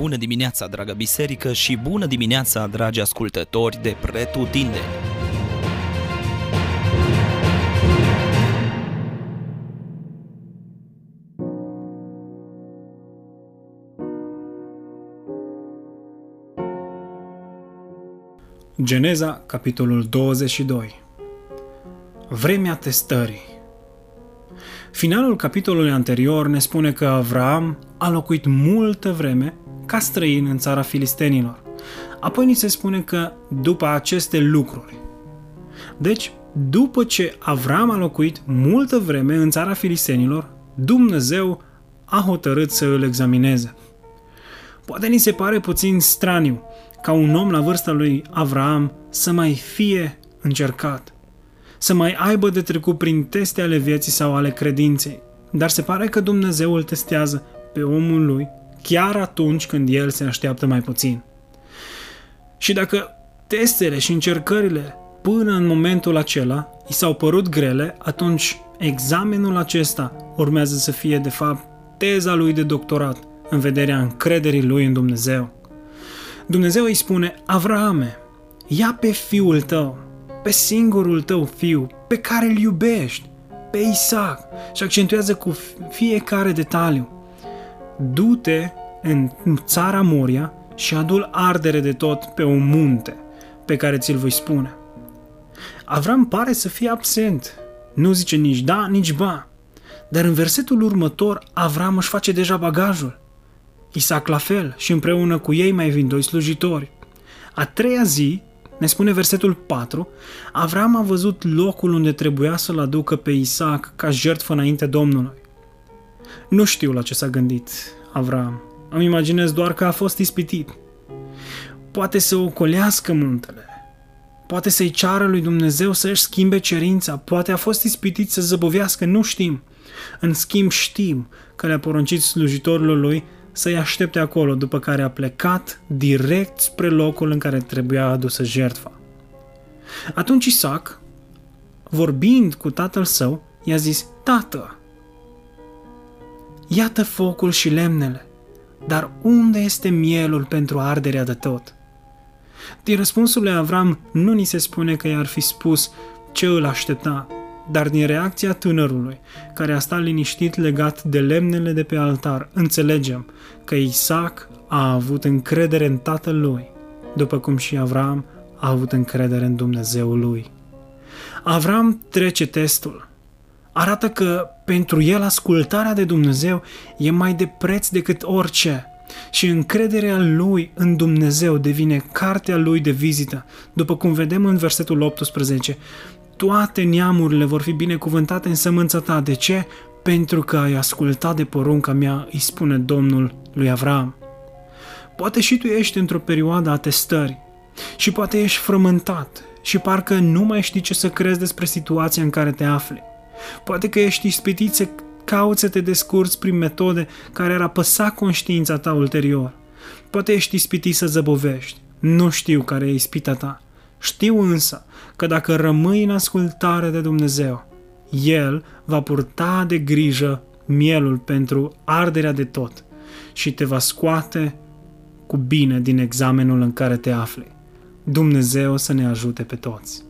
Bună dimineața, dragă biserică, și bună dimineața, dragi ascultători de Pretutindeni! Geneza, capitolul 22 Vremea testării Finalul capitolului anterior ne spune că Avram a locuit multă vreme ca străin în țara filistenilor. Apoi ni se spune că după aceste lucruri. Deci, după ce Avram a locuit multă vreme în țara filistenilor, Dumnezeu a hotărât să îl examineze. Poate ni se pare puțin straniu ca un om la vârsta lui Avram să mai fie încercat, să mai aibă de trecut prin teste ale vieții sau ale credinței. Dar se pare că Dumnezeu îl testează pe omul lui chiar atunci când el se așteaptă mai puțin. Și dacă testele și încercările până în momentul acela i s-au părut grele, atunci examenul acesta urmează să fie de fapt teza lui de doctorat în vederea încrederii lui în Dumnezeu. Dumnezeu îi spune, Avrahame, ia pe fiul tău, pe singurul tău fiu, pe care îl iubești, pe Isaac, și accentuează cu fiecare detaliu. Du-te în țara Moria și adul ardere de tot pe un munte pe care ți-l voi spune. Avram pare să fie absent. Nu zice nici da, nici ba. Dar în versetul următor, Avram își face deja bagajul. Isaac la fel și împreună cu ei mai vin doi slujitori. A treia zi, ne spune versetul 4, Avram a văzut locul unde trebuia să-l aducă pe Isaac ca jertfă înainte Domnului. Nu știu la ce s-a gândit Avram. Îmi imaginez doar că a fost ispitit. Poate să ocolească muntele. Poate să-i ceară lui Dumnezeu să își schimbe cerința. Poate a fost ispitit să zăbovească, nu știm. În schimb știm că le-a poruncit slujitorilor lui să-i aștepte acolo, după care a plecat direct spre locul în care trebuia adusă jertfa. Atunci Isaac, vorbind cu tatăl său, i-a zis, Tată, iată focul și lemnele, dar unde este mielul pentru arderea de tot? Din răspunsul lui Avram nu ni se spune că i-ar fi spus ce îl aștepta, dar din reacția tânărului, care a stat liniștit legat de lemnele de pe altar, înțelegem că Isaac a avut încredere în tatăl lui, după cum și Avram a avut încredere în Dumnezeul lui. Avram trece testul. Arată că pentru el ascultarea de Dumnezeu e mai de preț decât orice și încrederea lui în Dumnezeu devine cartea lui de vizită, după cum vedem în versetul 18 toate neamurile vor fi binecuvântate în sămânța ta. De ce? Pentru că ai ascultat de porunca mea, îi spune Domnul lui Avram. Poate și tu ești într-o perioadă a testării și poate ești frământat și parcă nu mai știi ce să crezi despre situația în care te afli. Poate că ești ispitit să cauți să te descurci prin metode care ar apăsa conștiința ta ulterior. Poate ești ispitit să zăbovești. Nu știu care e ispita ta. Știu însă că dacă rămâi în ascultare de Dumnezeu, El va purta de grijă mielul pentru arderea de tot și te va scoate cu bine din examenul în care te afli. Dumnezeu să ne ajute pe toți.